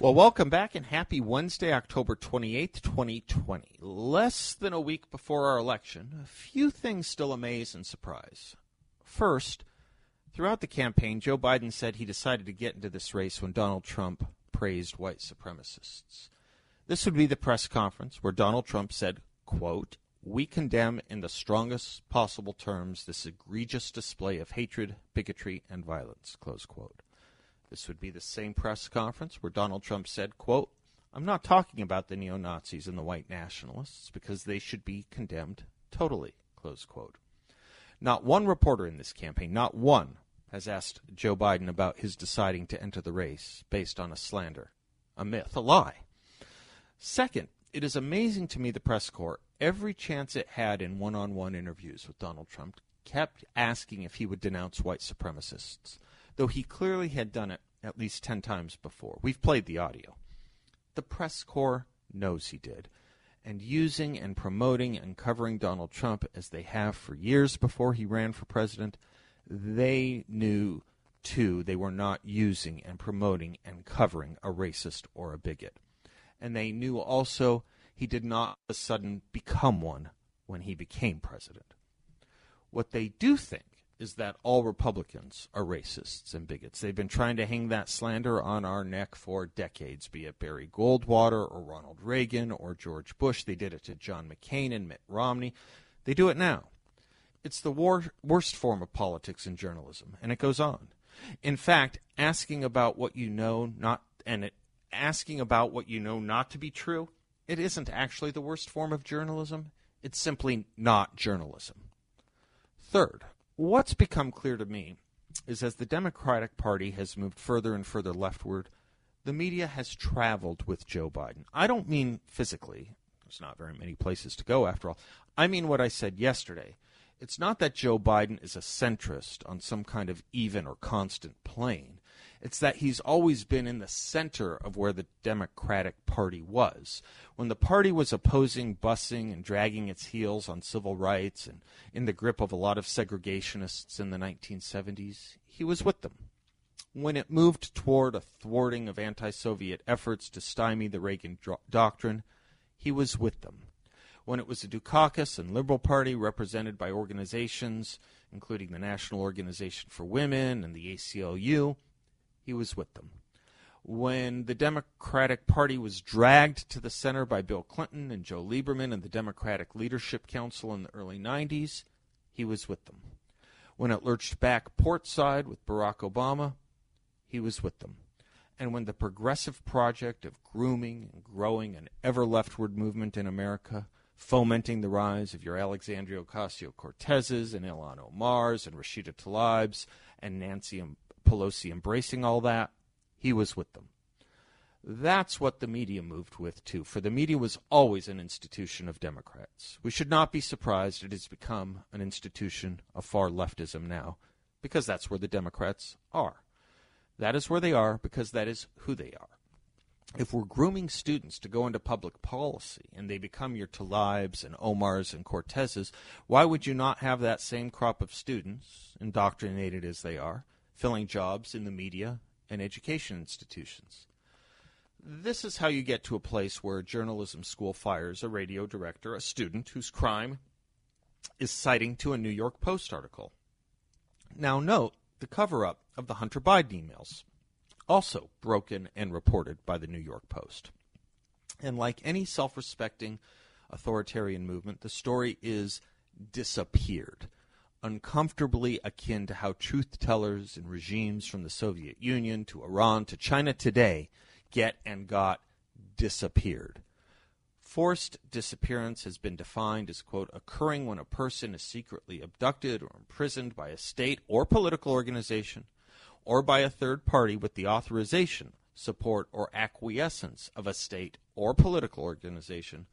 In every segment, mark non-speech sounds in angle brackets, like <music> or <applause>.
Well, welcome back and happy Wednesday, October 28th, 2020. Less than a week before our election, a few things still amaze and surprise. First, throughout the campaign, Joe Biden said he decided to get into this race when Donald Trump praised white supremacists. This would be the press conference where Donald Trump said, quote, we condemn in the strongest possible terms this egregious display of hatred, bigotry, and violence, close quote. This would be the same press conference where Donald Trump said, quote, I'm not talking about the neo-Nazis and the white nationalists because they should be condemned totally, close quote. Not one reporter in this campaign, not one, has asked Joe Biden about his deciding to enter the race based on a slander, a myth, a lie. Second, it is amazing to me the press corps, every chance it had in one-on-one interviews with Donald Trump, kept asking if he would denounce white supremacists though he clearly had done it at least 10 times before. We've played the audio. The press corps knows he did. And using and promoting and covering Donald Trump as they have for years before he ran for president, they knew too they were not using and promoting and covering a racist or a bigot. And they knew also he did not a sudden become one when he became president. What they do think is that all Republicans are racists and bigots. They've been trying to hang that slander on our neck for decades, be it Barry Goldwater or Ronald Reagan or George Bush. They did it to John McCain and Mitt Romney. They do it now. It's the war, worst form of politics and journalism, and it goes on. In fact, asking about what you know not and it, asking about what you know not to be true, it isn't actually the worst form of journalism. It's simply not journalism. Third, what's become clear to me is as the Democratic Party has moved further and further leftward, the media has traveled with Joe Biden. I don't mean physically. There's not very many places to go, after all. I mean what I said yesterday. It's not that Joe Biden is a centrist on some kind of even or constant plane. It's that he's always been in the center of where the Democratic Party was. When the party was opposing busing and dragging its heels on civil rights and in the grip of a lot of segregationists in the 1970s, he was with them. When it moved toward a thwarting of anti Soviet efforts to stymie the Reagan doctrine, he was with them. When it was a Dukakis and Liberal Party represented by organizations, including the National Organization for Women and the ACLU, he was with them. When the Democratic Party was dragged to the center by Bill Clinton and Joe Lieberman and the Democratic Leadership Council in the early 90s, he was with them. When it lurched back portside with Barack Obama, he was with them. And when the progressive project of grooming and growing an ever leftward movement in America, fomenting the rise of your Alexandria Ocasio Cortezes and Ilhan Omars and Rashida Tlaibs and Nancy Pelosi embracing all that, he was with them. That's what the media moved with, too, for the media was always an institution of Democrats. We should not be surprised it has become an institution of far leftism now, because that's where the Democrats are. That is where they are because that is who they are. If we're grooming students to go into public policy and they become your Tlaibs and Omars and Cortezes, why would you not have that same crop of students, indoctrinated as they are, filling jobs in the media and education institutions. This is how you get to a place where a journalism school fires a radio director, a student whose crime is citing to a New York Post article. Now, note the cover up of the Hunter Biden emails, also broken and reported by the New York Post. And like any self respecting authoritarian movement, the story is disappeared uncomfortably akin to how truth tellers and regimes from the Soviet Union to Iran to China today get and got disappeared. Forced disappearance has been defined as, quote, occurring when a person is secretly abducted or imprisoned by a state or political organization or by a third party with the authorization, support, or acquiescence of a state or political organization,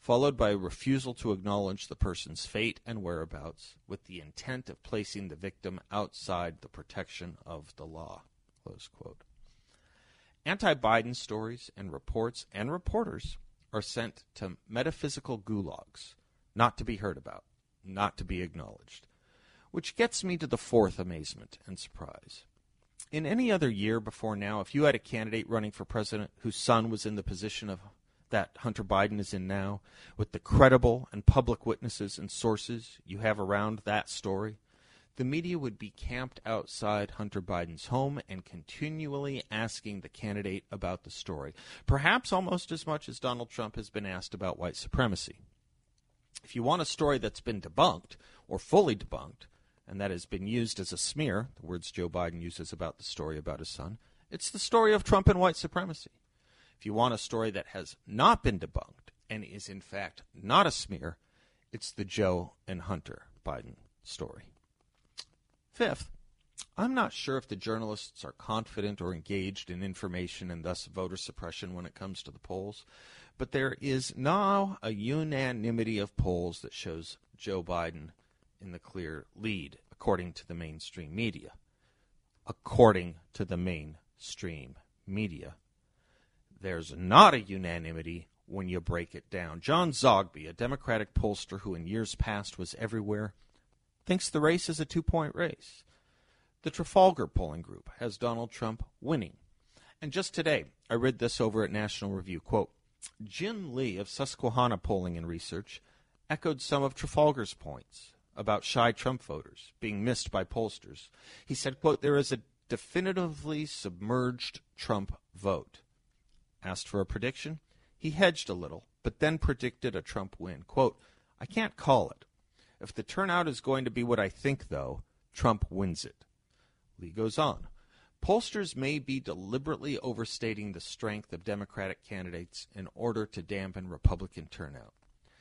followed by refusal to acknowledge the person's fate and whereabouts with the intent of placing the victim outside the protection of the law. Anti Biden stories and reports and reporters are sent to metaphysical gulags, not to be heard about, not to be acknowledged. Which gets me to the fourth amazement and surprise. In any other year before now, if you had a candidate running for president whose son was in the position of that Hunter Biden is in now, with the credible and public witnesses and sources you have around that story, the media would be camped outside Hunter Biden's home and continually asking the candidate about the story, perhaps almost as much as Donald Trump has been asked about white supremacy. If you want a story that's been debunked or fully debunked, and that has been used as a smear, the words Joe Biden uses about the story about his son, it's the story of Trump and white supremacy. If you want a story that has not been debunked and is in fact not a smear, it's the Joe and Hunter Biden story. Fifth, I'm not sure if the journalists are confident or engaged in information and thus voter suppression when it comes to the polls, but there is now a unanimity of polls that shows Joe Biden in the clear lead, according to the mainstream media. According to the mainstream media. There's not a unanimity when you break it down. John Zogby, a Democratic pollster who in years past was everywhere, thinks the race is a two point race. The Trafalgar polling group has Donald Trump winning. And just today, I read this over at National Review. Quote Jim Lee of Susquehanna Polling and Research echoed some of Trafalgar's points about shy Trump voters being missed by pollsters. He said, quote, there is a definitively submerged Trump vote. Asked for a prediction, he hedged a little, but then predicted a Trump win. Quote, I can't call it. If the turnout is going to be what I think, though, Trump wins it. Lee goes on. Pollsters may be deliberately overstating the strength of Democratic candidates in order to dampen Republican turnout.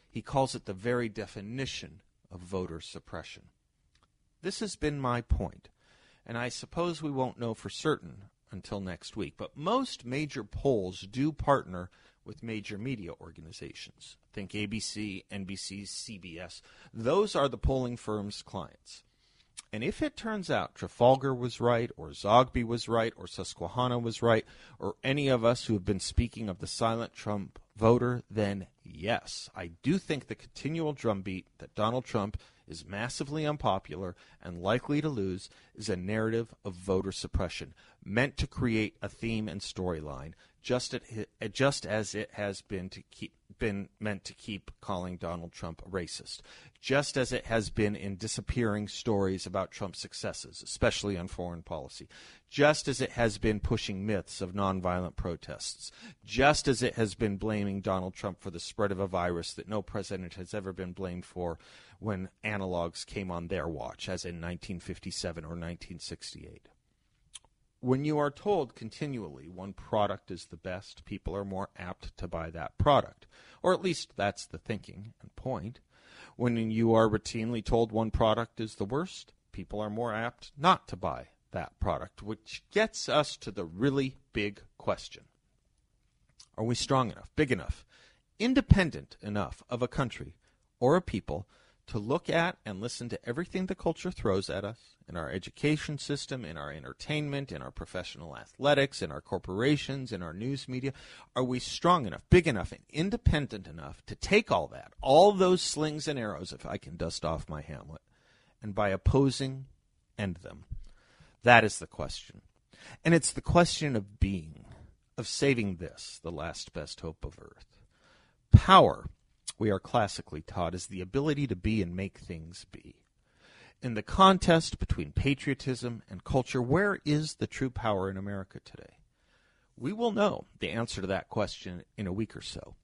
He calls it the very definition of voter suppression. This has been my point, and I suppose we won't know for certain until next week. But most major polls do partner with major media organizations. Think ABC, NBC, CBS. Those are the polling firm's clients. And if it turns out Trafalgar was right, or Zogby was right, or Susquehanna was right, or any of us who have been speaking of the silent Trump voter, then yes, I do think the continual drumbeat that Donald Trump is massively unpopular and likely to lose is a narrative of voter suppression meant to create a theme and storyline just, just as it has been to keep been meant to keep calling Donald Trump a racist, just as it has been in disappearing stories about Trump's successes, especially on foreign policy, just as it has been pushing myths of nonviolent protests, just as it has been blaming Donald Trump for the spread of a virus that no president has ever been blamed for when analogs came on their watch, as in 1957 or 1968. When you are told continually one product is the best, people are more apt to buy that product. Or at least that's the thinking and point. When you are routinely told one product is the worst, people are more apt not to buy that product, which gets us to the really big question. Are we strong enough, big enough, independent enough of a country or a people to look at and listen to everything the culture throws at us in our education system, in our entertainment, in our professional athletics, in our corporations, in our news media? Are we strong enough, big enough, and independent enough to take all that, all those slings and arrows, if I can dust off my Hamlet, and by opposing, end them? That is the question. And it's the question of being, of saving this, the last best hope of Earth. Power we are classically taught is the ability to be and make things be. In the contest between patriotism and culture, where is the true power in America today? We will know the answer to that question in a week or so.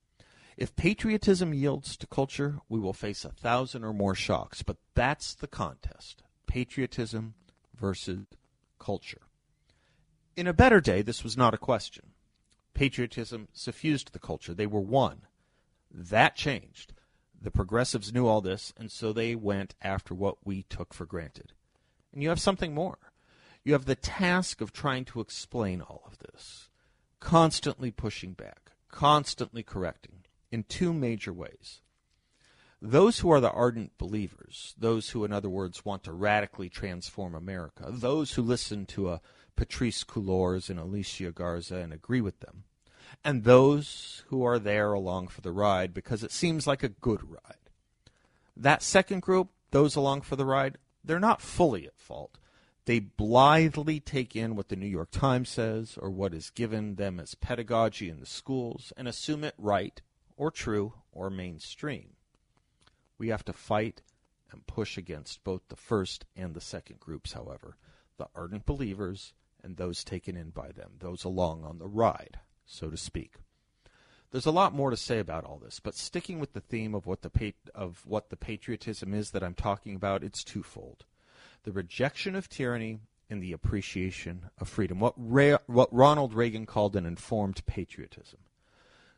If patriotism yields to culture, we will face a thousand or more shocks, but that's the contest patriotism versus culture. In a better day, this was not a question. Patriotism suffused the culture, they were one. That changed. The progressives knew all this, and so they went after what we took for granted. And you have something more. You have the task of trying to explain all of this. constantly pushing back, constantly correcting in two major ways. Those who are the ardent believers, those who, in other words, want to radically transform America, those who listen to a Patrisse Cullors and Alicia Garza and agree with them, and those who are there along for the ride because it seems like a good ride. That second group, those along for the ride, they're not fully at fault. They blithely take in what the New York Times says or what is given them as pedagogy in the schools and assume it right or true or mainstream. We have to fight and push against both the first and the second groups, however, the ardent believers and those taken in by them, those along on the ride, so to speak. There's a lot more to say about all this, but sticking with the theme of what the pa- of what the patriotism is that I'm talking about, it's twofold: the rejection of tyranny and the appreciation of freedom. What Ra- what Ronald Reagan called an informed patriotism.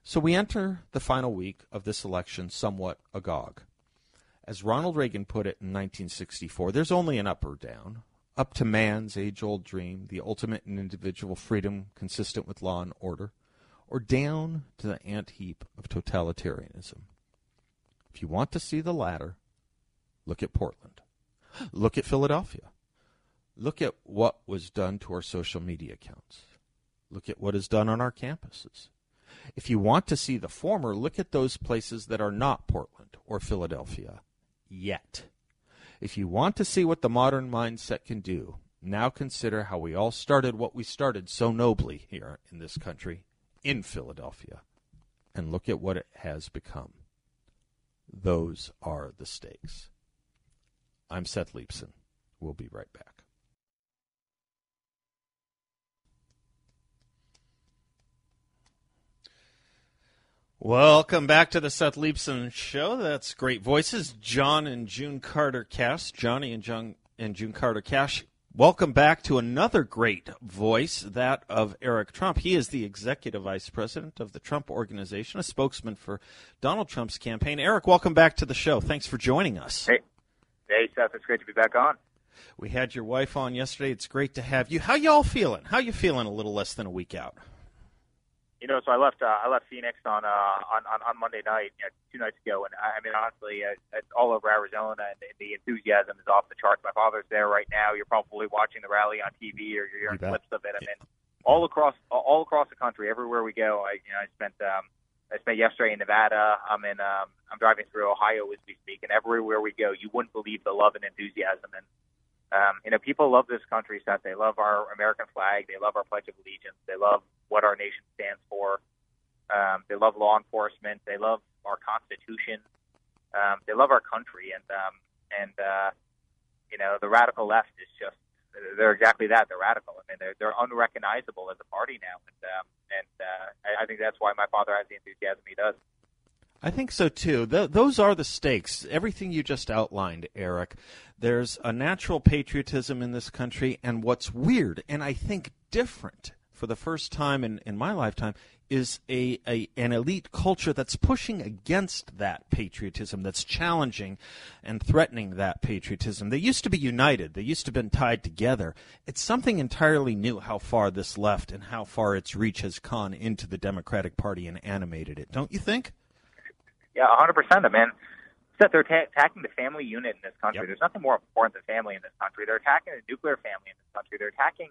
So we enter the final week of this election somewhat agog. As Ronald Reagan put it in 1964, there's only an up or down. Up to man's age old dream, the ultimate in individual freedom consistent with law and order or down to the ant heap of totalitarianism. If you want to see the latter, look at Portland. Look at Philadelphia. Look at what was done to our social media accounts. Look at what is done on our campuses. If you want to see the former, look at those places that are not Portland or Philadelphia yet. If you want to see what the modern mindset can do, now consider how we all started what we started so nobly here in this country in Philadelphia and look at what it has become. Those are the stakes. I'm Seth Leibsohn. We'll be right back. Welcome back to the Seth Leibsohn Show. That's great voices. John and June Carter Cash. Johnny and John and June Carter Cash Welcome back to another great voice, that of Eric Trump. He is the executive vice president of the Trump Organization, a spokesman for Donald Trump's campaign. Eric, welcome back to the show. Thanks for joining us. Hey, hey, Seth. It's great to be back on. We had your wife on yesterday. It's great to have you. How y'all feeling? How you feeling? A little less than a week out. You know, so I left. Uh, I left Phoenix on, uh, on on on Monday night, you know, two nights ago, and I, I mean, honestly, uh, it's all over Arizona, and the, the enthusiasm is off the charts. My father's there right now. You're probably watching the rally on TV, or you're hearing clips of it. I mean, all across all across the country, everywhere we go. I you know, I spent um, I spent yesterday in Nevada. I'm in. Um, I'm driving through Ohio as we speak, and everywhere we go, you wouldn't believe the love and enthusiasm. And um, you know, people love this country, Seth. They love our American flag. They love our Pledge of Allegiance. They love what our nation stands for. Um, they love law enforcement. They love our Constitution. Um, they love our country, and um, and uh, you know the radical left is just they're exactly that. They're radical. I mean, they're they're unrecognizable as a party now, and um, and uh, I, I think that's why my father has the enthusiasm he does. I think so too. Th- those are the stakes. Everything you just outlined, Eric. There's a natural patriotism in this country, and what's weird and I think different for the first time in, in my lifetime is a, a an elite culture that's pushing against that patriotism, that's challenging and threatening that patriotism. They used to be united. They used to have been tied together. It's something entirely new how far this left and how far its reach has gone into the Democratic Party and animated it. Don't you think? Yeah, 100%. I mean, that they're ta- attacking the family unit in this country. Yep. There's nothing more important than family in this country. They're attacking the nuclear family in this country. They're attacking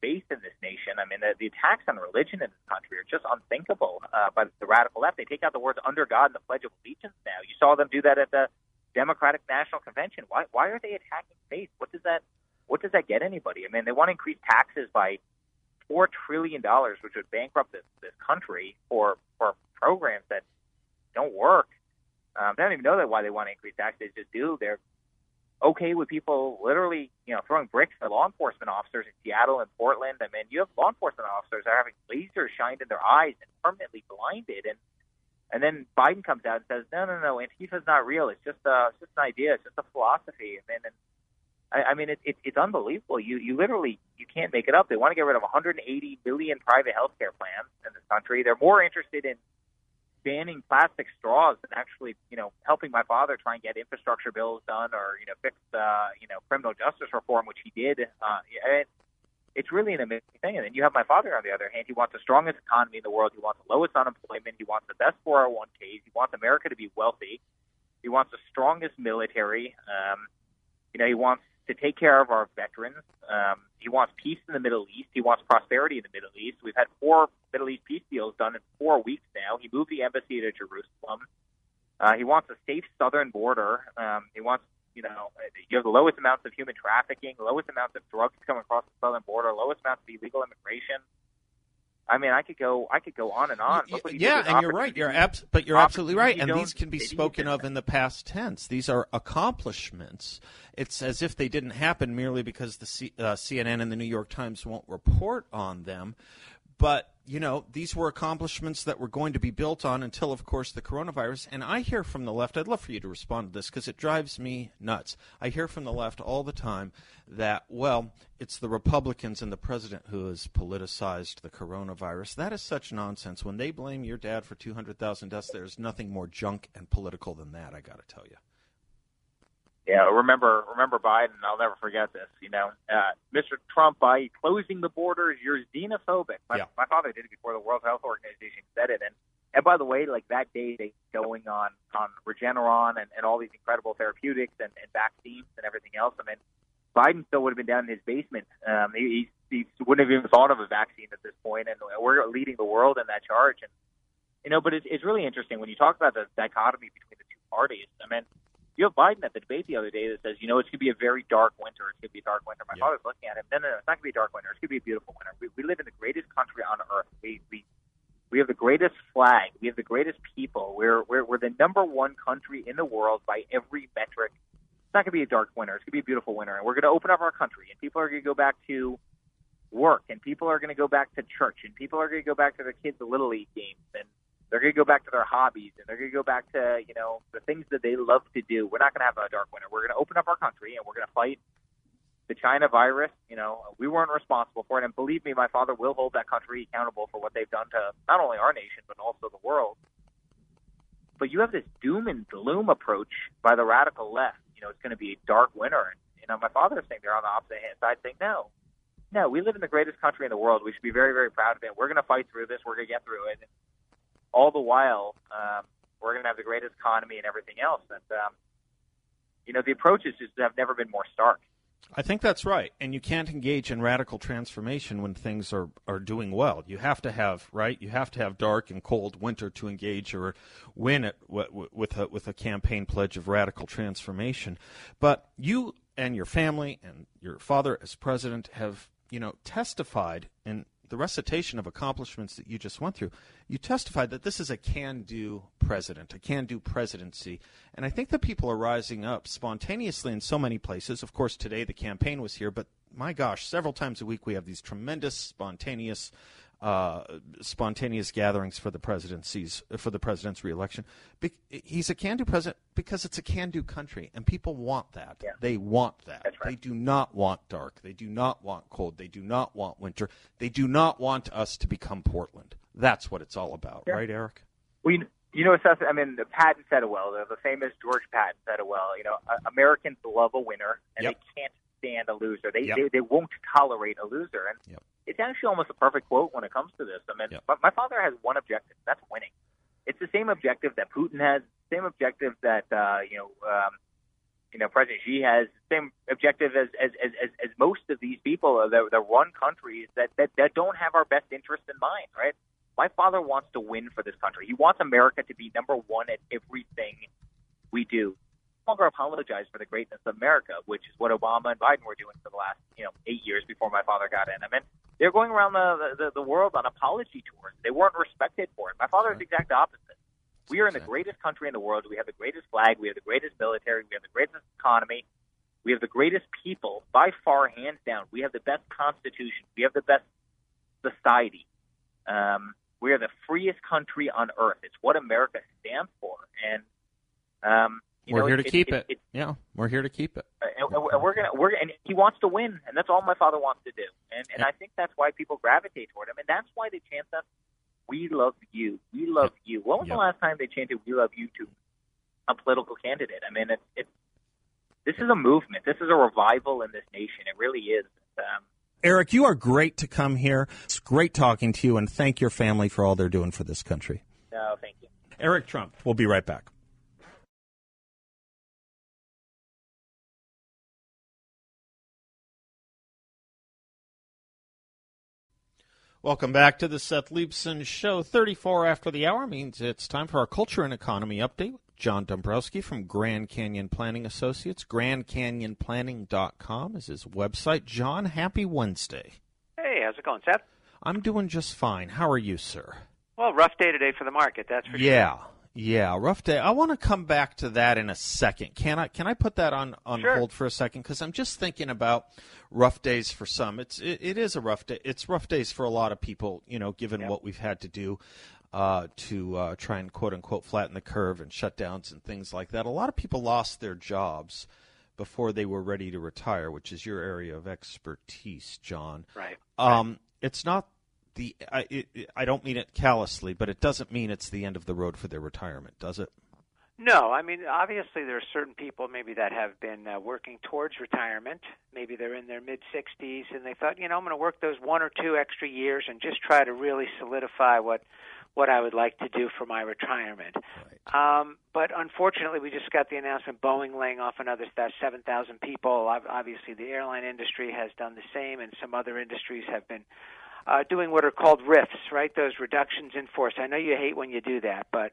faith in this nation. I mean, the, the attacks on religion in this country are just unthinkable uh, by the radical left. They take out the words "under God" in the Pledge of Allegiance. Now, you saw them do that at the Democratic National Convention. Why? Why are they attacking faith? What does that? What does that get anybody? I mean, they want to increase taxes by four trillion dollars, which would bankrupt this, this country for for programs that don't work. Um, they don't even know that why they want to increase taxes. They just do. They're okay with people literally, you know, throwing bricks at law enforcement officers in Seattle and Portland. I mean, you have law enforcement officers that are having lasers shined in their eyes and permanently blinded, and and then Biden comes out and says, no, no, no, Antifa's not real. It's just a, it's just an idea. It's just a philosophy. And then, and I, I mean, it, it, it's unbelievable. You you literally you can't make it up. They want to get rid of 180 million private health care plans in this country. They're more interested in banning plastic straws and actually, you know, helping my father try and get infrastructure bills done or, you know, fix, uh, you know, criminal justice reform, which he did. Uh, and it's really an amazing thing. And then you have my father on the other hand. He wants the strongest economy in the world. He wants the lowest unemployment. He wants the best 401ks. He wants America to be wealthy. He wants the strongest military. Um, you know, he wants to take care of our veterans. Um, he wants peace in the Middle East. He wants prosperity in the Middle East. We've had four Middle East peace deals done in four weeks now. He moved the embassy to Jerusalem. Uh, he wants a safe southern border. Um, he wants, you know, you have the lowest amounts of human trafficking, lowest amounts of drugs coming across the southern border, lowest amounts of illegal immigration. I mean, I could go, I could go on and on. yeah, and you're right. You're abs- but you're absolutely right. And these can be spoken of in the past tense. These are accomplishments. It's as if they didn't happen merely because the C- uh, CNN and the New York Times won't report on them. But you know, these were accomplishments that were going to be built on until, of course, the coronavirus. And I hear from the left, I'd love for you to respond to this because it drives me nuts. I hear from the left all the time that, well, it's the Republicans and the president who has politicized the coronavirus. That is such nonsense. When they blame your dad for 200,000 deaths, there's nothing more junk and political than that, I got to tell you. Yeah, remember remember Biden. I'll never forget this. You know, uh, Mr. Trump, by closing the borders, you're xenophobic. My, yeah. my father did it before the World Health Organization said it. And and by the way, like that day, they going on on Regeneron and, and all these incredible therapeutics and, and vaccines and everything else. I mean, Biden still would have been down in his basement. Um, he, he, he wouldn't have even thought of a vaccine at this point, and we're leading the world in that charge. And you know, but it's, it's really interesting when you talk about the dichotomy between the two parties. I mean you have Biden at the debate the other day that says, you know, it's going to be a very dark winter. It's going to be a dark winter. My father's looking at him. No, no, no, it's not going to be a dark winter. It's going to be a beautiful winter. We, we live in the greatest country on earth. We, we, we have the greatest flag. We have the greatest people. We're, we're, we're the number one country in the world by every metric. It's not going to be a dark winter. It's going to be a beautiful winter. And we're going to open up our country, and people are going to go back to work, and people are going to go back to church, and people are going to go back to their kids' little league games, and they're going to go back to their hobbies and they're going to go back to, you know, the things that they love to do. We're not going to have a dark winter. We're going to open up our country and we're going to fight the China virus. You know, we weren't responsible for it. And believe me, my father will hold that country accountable for what they've done to not only our nation, but also the world. But you have this doom and gloom approach by the radical left. You know, it's going to be a dark winter. And, you know, my father is saying they're on the opposite hand side saying, no, no, we live in the greatest country in the world. We should be very, very proud of it. We're going to fight through this. We're going to get through it. All the while, um, we're going to have the greatest economy and everything else. And, um, you know, the approaches just have never been more stark. I think that's right. And you can't engage in radical transformation when things are, are doing well. You have to have, right? You have to have dark and cold winter to engage or win it with a, with a campaign pledge of radical transformation. But you and your family and your father as president have, you know, testified in the recitation of accomplishments that you just went through, you testified that this is a can do president, a can do presidency. And I think that people are rising up spontaneously in so many places. Of course, today the campaign was here, but my gosh, several times a week we have these tremendous spontaneous uh, spontaneous gatherings for the presidency's for the president's reelection. Be- he's a can-do president because it's a can-do country, and people want that. Yeah. They want that. Right. They do not want dark. They do not want cold. They do not want winter. They do not want us to become Portland. That's what it's all about, yeah. right, Eric? Well, you, know, I mean, the Patton said it well. The, the famous George Patton said it well. You know, uh, Americans love a winner, and yep. they can't stand a loser. They, yep. they they won't tolerate a loser, and yep. it's actually almost a perfect quote when it comes to this. I mean, yep. my, father has one objective. That's winning. It's the same objective that Putin has. Same objective that uh, you know. Um, you know, President Xi has the same objective as as, as, as most of these people that, that run countries that, that that don't have our best interest in mind, right? My father wants to win for this country. He wants America to be number one at everything we do longer apologize for the greatness of America, which is what Obama and Biden were doing for the last, you know, eight years before my father got in. I mean, they're going around the the, the world on apology tours. They weren't respected for it. My father is the exact opposite. We are in the greatest country in the world. We have the greatest flag. We have the greatest military. We have the greatest economy. We have the greatest people by far, hands down. We have the best constitution. We have the best society. Um, we are the freest country on earth. It's what America stands for, and um, we're know, here to it, keep it, it, it, Yeah, we're here to keep it. And, and we're gonna we're and he wants to win, and that's all my father wants to do. And and I think that's why people gravitate toward him, and that's why they chant us, "We love you, we love you." When was Yep. the last time they chanted "We love you" to a political candidate? I mean, it's it's this is a movement. This is a revival in this nation. It really is. Um, Eric, you are great to come here. It's great talking to you, and thank your family for all they're doing for this country. No, thank you. Eric Trump. We'll be right back. Welcome back to the Seth Leibsohn Show. 34 after the hour means it's time for our culture and economy update. John Dombroski from Grand Canyon Planning Associates. GrandCanyonPlanning.com is his website. John, happy Wednesday. Hey, how's it going, Seth? I'm doing just fine. How are you, sir? Well, rough day today for the market, that's for yeah. sure. Yeah, rough day. I want to come back to that in a second. Can I? Can I put that on on sure. hold for a second? Because I'm just thinking about rough days for some. It's it, it is a rough day. It's rough days for a lot of people. You know, given yep. what we've had to do uh, to uh, try and quote unquote flatten the curve and shutdowns and things like that. A lot of people lost their jobs before they were ready to retire, which is your area of expertise, John. Right. Um, it's not the I, it, I don't mean it callously, but it doesn't mean it's the end of the road for their retirement, does it? No, I mean obviously there are certain people maybe that have been uh, working towards retirement. Maybe they're in their mid 60s and they thought, you know, I'm going to work those one or two extra years and just try to really solidify what what I would like to do for my retirement. Right. Um, but unfortunately, we just got the announcement Boeing laying off another 7,000 people. Obviously, the airline industry has done the same, and some other industries have been uh, doing what are called RIFs, right? Those reductions in force. I know you hate when you do that, but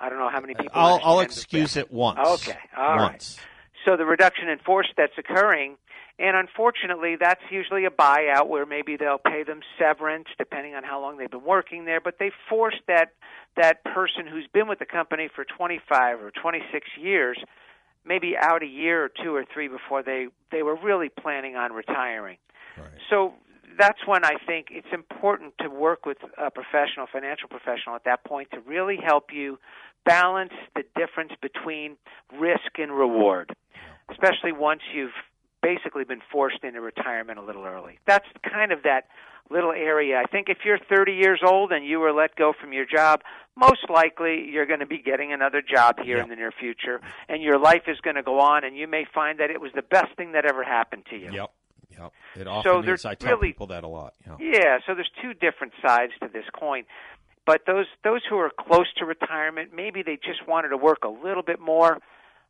I don't know how many people. I'll, I'll excuse it once. Okay, all once. right. So the reduction in force that's occurring, and unfortunately, that's usually a buyout where maybe they'll pay them severance depending on how long they've been working there. But they force that that person who's been with the company for 25 or 26 years, maybe out a year or two or three before they they were really planning on retiring. Right. So that's when I think it's important to work with a professional, financial professional at that point to really help you balance the difference between risk and reward, especially once you've basically been forced into retirement a little early. That's kind of that little area. I think if you're 30 years old and you were let go from your job, most likely you're going to be getting another job here yep. in the near future, and your life is going to go on, and you may find that it was the best thing that ever happened to you. Yep. Yep. It often so is. I tell really, people that a lot. Yeah. yeah. So there's two different sides to this coin. But those those who are close to retirement, maybe they just wanted to work a little bit more,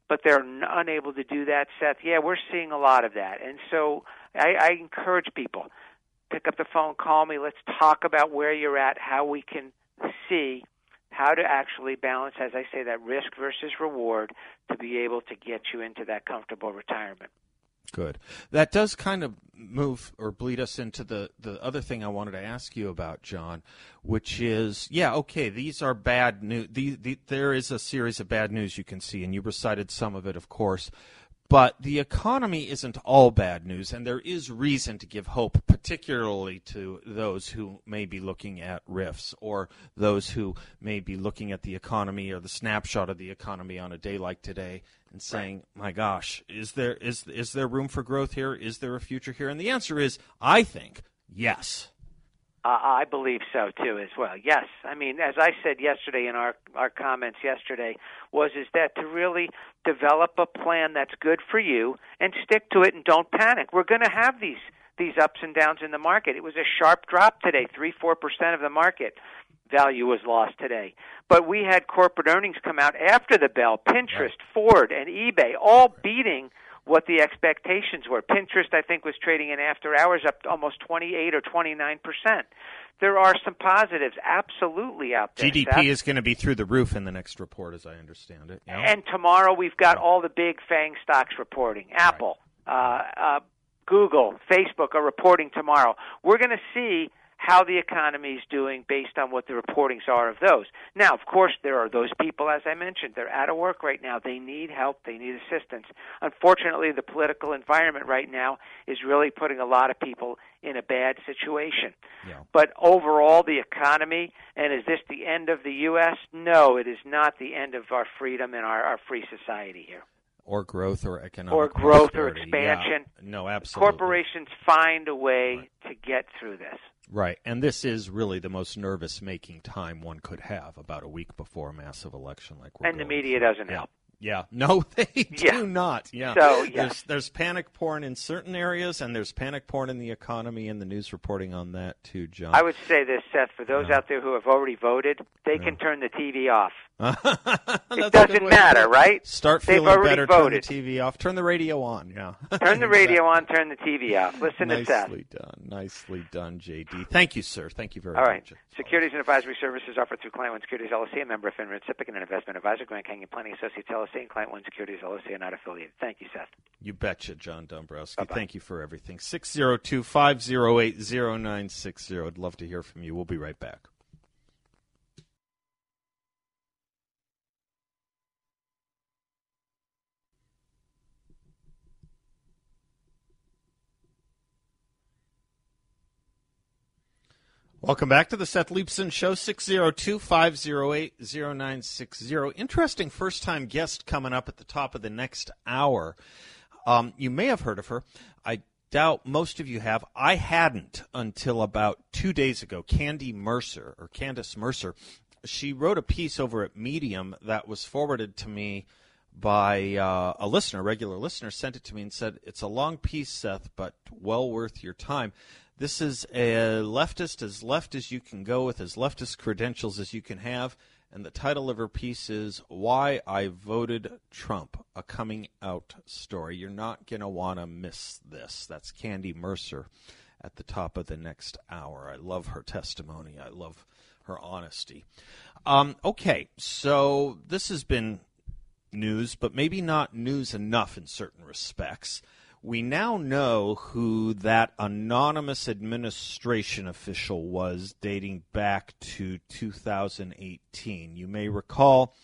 but they're unable to do that. Seth, yeah, we're seeing a lot of that, and so I, I encourage people pick up the phone, call me. Let's talk about where you're at, how we can see how to actually balance, as I say, that risk versus reward to be able to get you into that comfortable retirement. Good. That does kind of move or bleed us into the, the other thing I wanted to ask you about, John, which is yeah, okay, these are bad news. The, the, there is a series of bad news you can see, and you recited some of it, of course. But the economy isn't all bad news, and there is reason to give hope, particularly to those who may be looking at RIFs or those who may be looking at the economy or the snapshot of the economy on a day like today and saying, "My gosh, is there is is there room for growth here? Is there a future here?" And the answer is, I think, yes. Uh, I believe so too, as well. Yes, I mean, as I said yesterday in our our comments yesterday, was is that to really develop a plan that's good for you and stick to it and don't panic. We're going to have these these ups and downs in the market. It was a sharp drop today, three four percent of the market value was lost today. But we had corporate earnings come out after the bell. Pinterest. Ford, and eBay all beating what the expectations were. Pinterest, I think, was trading in after hours up almost 28 or 29 percent. There are some positives absolutely out there. GDP Seth. is going to be through the roof in the next report, as I understand it. Yeah. And tomorrow we've got all the big FANG stocks reporting. Apple, right. uh, uh, Google, Facebook are reporting tomorrow. We're going to see how the economy is doing based on what the reportings are of those. Now, of course, there are those people, as I mentioned, they're out of work right now. They need help. They need assistance. Unfortunately, the political environment right now is really putting a lot of people in a bad situation. Yeah. But overall, the economy, and is this the end of the U.S.? No, it is not the end of our freedom and our, our free society here or growth or economic or growth or expansion. Yeah. No, absolutely. Corporations find a way right. to get through this. Right, and this is really the most nervous-making time one could have about a week before a massive election like we're. And the media through. doesn't yeah. help. Yeah, <laughs> no, they Yeah. do not. Yeah, So, yeah. there's there's panic porn in certain areas, and there's panic porn in the economy, and the news reporting on that too, John. I would say this, Seth, for those out there who have already voted, they can turn the TV off. That's It doesn't matter, right? Start They've feeling already better. voted. Turn the TV off. Turn the radio on. Yeah. <laughs> Turn the radio on, turn the TV off. Listen to Seth. Nicely done. Nicely done, JD. Thank you, sir. Thank you very All right. much. Securities and advisory services offered through Client One Securities LLC, a member of FINRA SIPC, and an investment advisor. Grand Canyon Planning Associates LLC and Client One Securities LLC are not affiliated. Thank you, Seth. You betcha, John Dombroski. Bye-bye. Thank you for everything. 602 508 0960. I'd love to hear from you. We'll be right back. Welcome back to the Seth Leibsohn Show, 602 508 0960. Interesting first time guest coming up at the top of the next hour. Um, you may have heard of her. I doubt most of you have. I hadn't until about two days ago. Candy Mercer, or Candace Mercer, she wrote a piece over at Medium that was forwarded to me by uh, a listener, a regular listener, sent it to me and said, It's a long piece, Seth, but well worth your time. This is a leftist, as left as you can go, with as leftist credentials as you can have. And the title of her piece is Why I Voted Trump, a coming out story. You're not going to want to miss this. That's Candy Mercer at the top of the next hour. I love her testimony. I love her honesty. Um, okay, so this has been news, but maybe not news enough in certain respects. We now know who that anonymous administration official was dating back to 2018. You may recall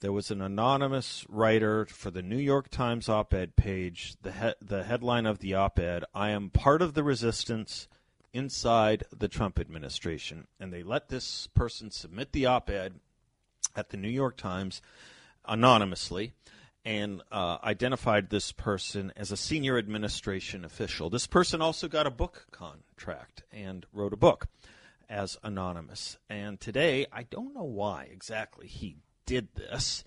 there was an anonymous writer for the New York Times op ed page. The, he- the headline of the op ed I am part of the resistance inside the Trump administration. And they let this person submit the op ed at the New York Times anonymously and uh, identified this person as a senior administration official. This person also got a book contract and wrote a book as anonymous. And today, I don't know why exactly he did this,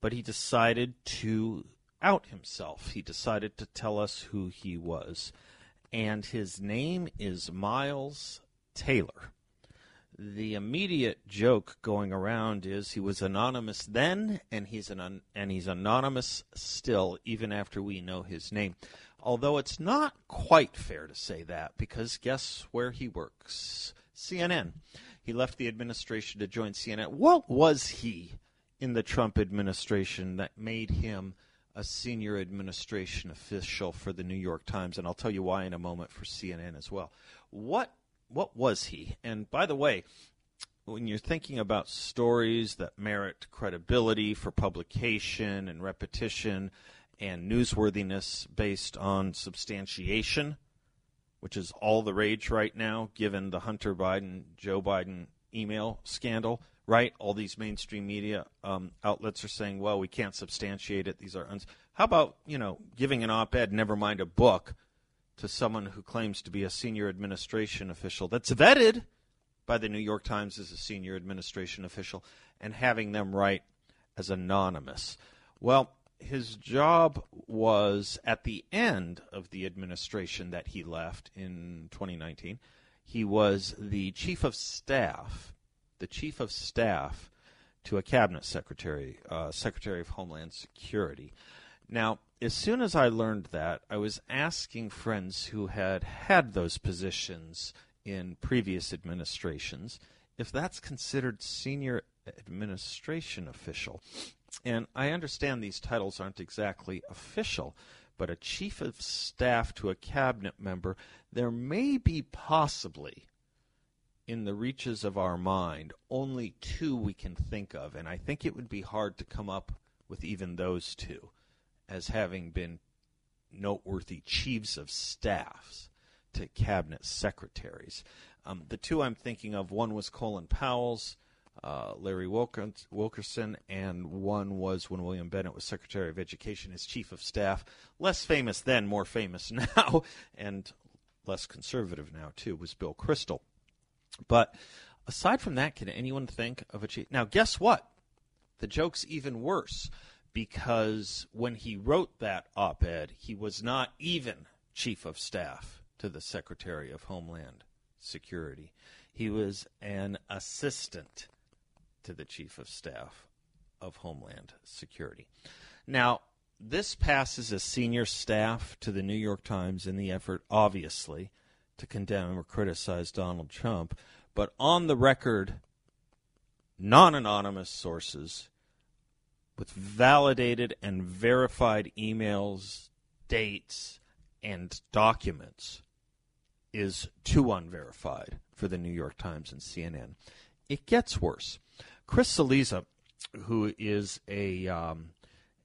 but he decided to out himself. He decided to tell us who he was. And his name is Miles Taylor. The immediate joke going around is he was anonymous then, and he's an and he's anonymous still, even after we know his name. Although it's not quite fair to say that, because guess where he works? CNN. He left the administration to join CNN. What was he in the Trump administration that made him a senior administration official for the New York Times? And I'll tell you why in a moment for CNN as well. What what was he? And by the way, when you're thinking about stories that merit credibility for publication and repetition and newsworthiness based on substantiation, which is all the rage right now, given the Hunter Biden, Joe Biden email scandal, right? All these mainstream media um, outlets are saying, well, we can't substantiate it. These are. Uns-. How about, you know, giving an op ed, never mind a book, to someone who claims to be a senior administration official that's vetted by the New York Times as a senior administration official and having them write as anonymous. Well, his job was at the end of the administration that he left in 2019. He was the chief of staff, the chief of staff to a cabinet secretary, uh, Secretary of Homeland Security. Now, as soon as I learned that, I was asking friends who had had those positions in previous administrations if that's considered senior administration official. And I understand these titles aren't exactly official, but a chief of staff to a cabinet member, there may be possibly in the reaches of our mind only two we can think of, and I think it would be hard to come up with even those two as having been noteworthy chiefs of staffs to cabinet secretaries. Um, the two I'm thinking of, one was Colin Powell's, uh, Larry Wilkerson, and one was when William Bennett was Secretary of Education as Chief of Staff. Less famous then, more famous <laughs> now, and less conservative now, too, was Bill Kristol. But aside from that, can anyone think of a chief? Now, guess what? The joke's even worse because when he wrote that op ed, he was not even chief of staff to the Secretary of Homeland Security. He was an assistant to the chief of staff of Homeland Security. Now, this passes as senior staff to the New York Times in the effort, obviously, to condemn or criticize Donald Trump. But on the record, non anonymous sources with validated and verified emails, dates, and documents is too unverified for the New York Times and CNN. It gets worse. Chris Cillizza, who is a um,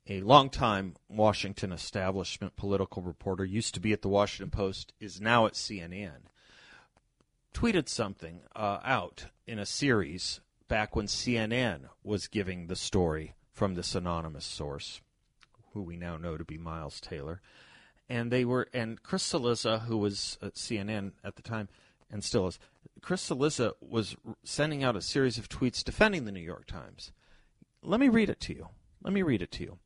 a longtime Washington establishment political reporter, used to be at the Washington Post, is now at CNN, tweeted something uh, out in a series back when CNN was giving the story from this anonymous source, who we now know to be Miles Taylor. And they were, and Chris Cillizza, who was at CNN at the time, and still is, Chris Cillizza was sending out a series of tweets defending the New York Times. Let me read it to you. Let me read it to you.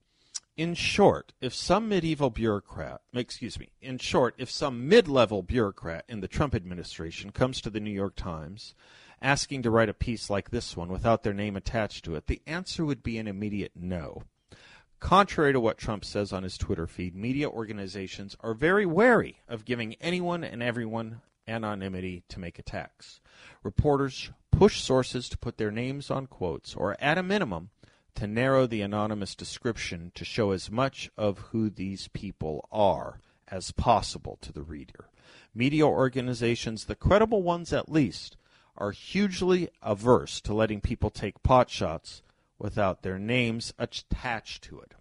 In short, if some medieval bureaucrat, excuse me, in short, if some mid level bureaucrat in the Trump administration comes to the New York Times asking to write a piece like this one without their name attached to it, the answer would be an immediate no. Contrary to what Trump says on his Twitter feed, media organizations are very wary of giving anyone and everyone anonymity to make attacks. Reporters push sources to put their names on quotes, or at a minimum, to narrow the anonymous description to show as much of who these people are as possible to the reader. Media organizations, the credible ones at least, are hugely averse to letting people take potshots without their names attached to it.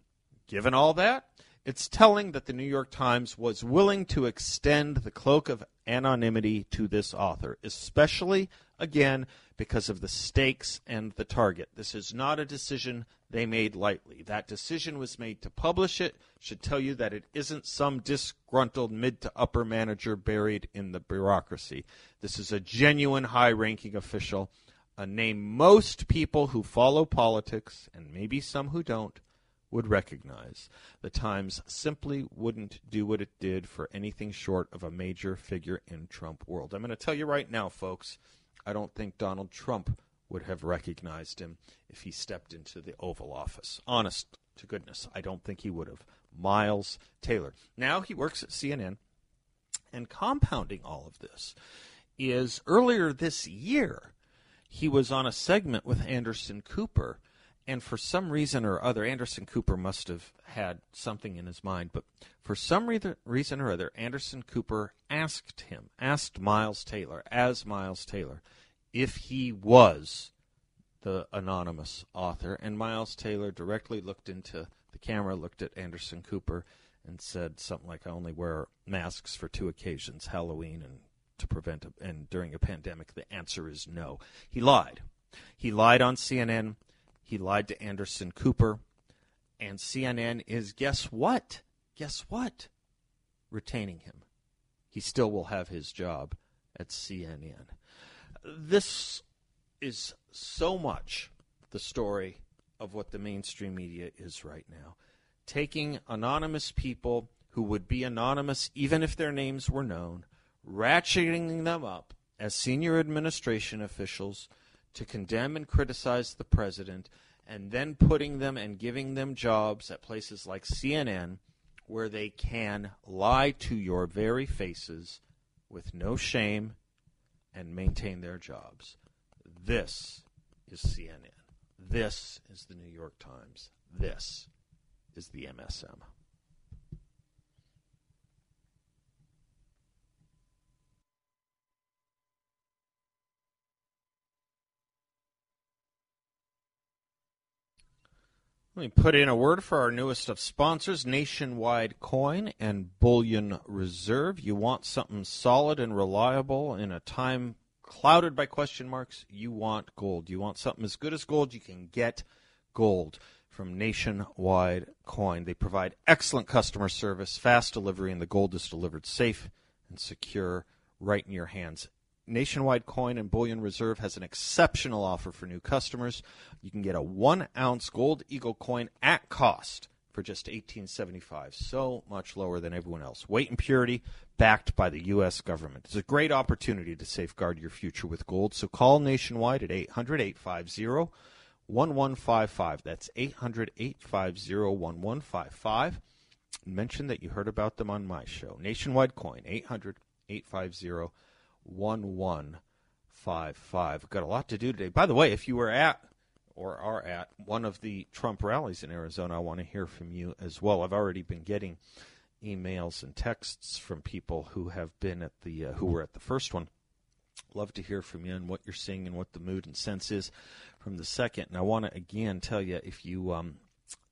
Given all that, it's telling that the New York Times was willing to extend the cloak of anonymity to this author, especially, again, because of the stakes and the target. This is not a decision they made lightly. That decision was made to publish it, should tell you that it isn't some disgruntled mid to upper manager buried in the bureaucracy. This is a genuine high ranking official, a name most people who follow politics, and maybe some who don't, would recognize. The Times simply wouldn't do what it did for anything short of a major figure in Trump world. I'm going to tell you right now, folks, I don't think Donald Trump would have recognized him if he stepped into the Oval Office. Honest to goodness, I don't think he would have. Miles Taylor. Now he works at CNN, and compounding all of this is earlier this year, he was on a segment with Anderson Cooper and for some reason or other, Anderson Cooper must have had something in his mind, but for some re- reason or other, Anderson Cooper asked him, asked Miles Taylor, as Miles Taylor, if he was the anonymous author. And Miles Taylor directly looked into the camera, looked at Anderson Cooper, and said something like, I only wear masks for two occasions Halloween and to prevent a, and during a pandemic. The answer is no. He lied. He lied on CNN. He lied to Anderson Cooper. And CNN is, guess what? Guess what? Retaining him. He still will have his job at CNN. This is so much the story of what the mainstream media is right now. Taking anonymous people who would be anonymous even if their names were known, ratcheting them up as senior administration officials to condemn and criticize the president, and then putting them and giving them jobs at places like CNN where they can lie to your very faces with no shame and maintain their jobs. This is CNN. This is the New York Times. This is the MSM. Let me put in a word for our newest of sponsors, Nationwide Coin and Bullion Reserve. You want something solid and reliable in a time clouded by question marks? You want gold. You want something as good as gold? You can get gold from Nationwide Coin. They provide excellent customer service, fast delivery, and the gold is delivered safe and secure right in your hands Nationwide Coin and Bullion Reserve has an exceptional offer for new customers. You can get a one ounce gold eagle coin at cost for just 1875 so much lower than everyone else. Weight and purity backed by the US government. It's a great opportunity to safeguard your future with gold so call nationwide at 800-850 1155 that's 800-850-1155 mention that you heard about them on my show. Nationwide coin 800-850 1155 got a lot to do today by the way if you were at or are at one of the Trump rallies in Arizona, I want to hear from you as well. I've already been getting emails and texts from people who have been at the uh, who were at the first one. Love to hear from you and what you're seeing and what the mood and sense is from the second. And I want to again tell you if you um,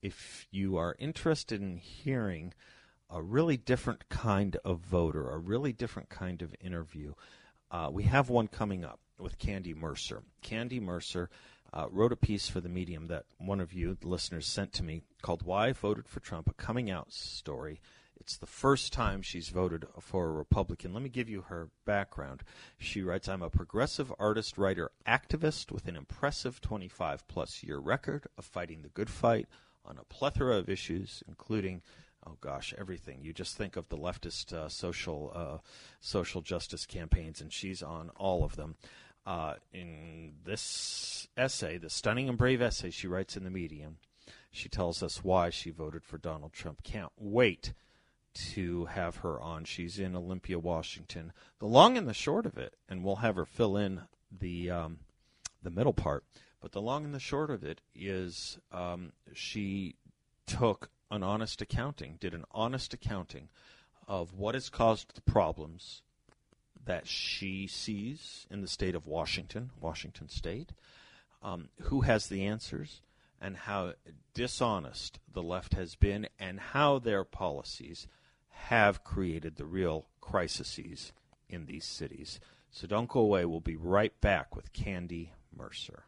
if you are interested in hearing a really different kind of voter, a really different kind of interview, uh, we have one coming up with Candy Mercer. Candy Mercer uh, wrote a piece for the Medium that one of you, the listeners, sent to me called Why I Voted for Trump, a coming out story. It's the first time she's voted for a Republican. Let me give you her background. She writes I'm a progressive artist, writer, activist with an impressive 25 plus year record of fighting the good fight on a plethora of issues, including oh gosh, everything. You just think of the leftist uh, social uh, social justice campaigns, and she's on all of them. Uh, in this essay, the stunning and brave essay she writes in the Medium, she tells us why she voted for Donald Trump. Can't wait to have her on. She's in Olympia, Washington. The long and the short of it, and we'll have her fill in the um, the middle part. But the long and the short of it is, um, she took an honest accounting, did an honest accounting of what has caused the problems that she sees in the state of Washington, Washington State, um, who has the answers, and how dishonest the left has been, and how their policies have created the real crises in these cities. So don't go away. We'll be right back with Candy Mercer.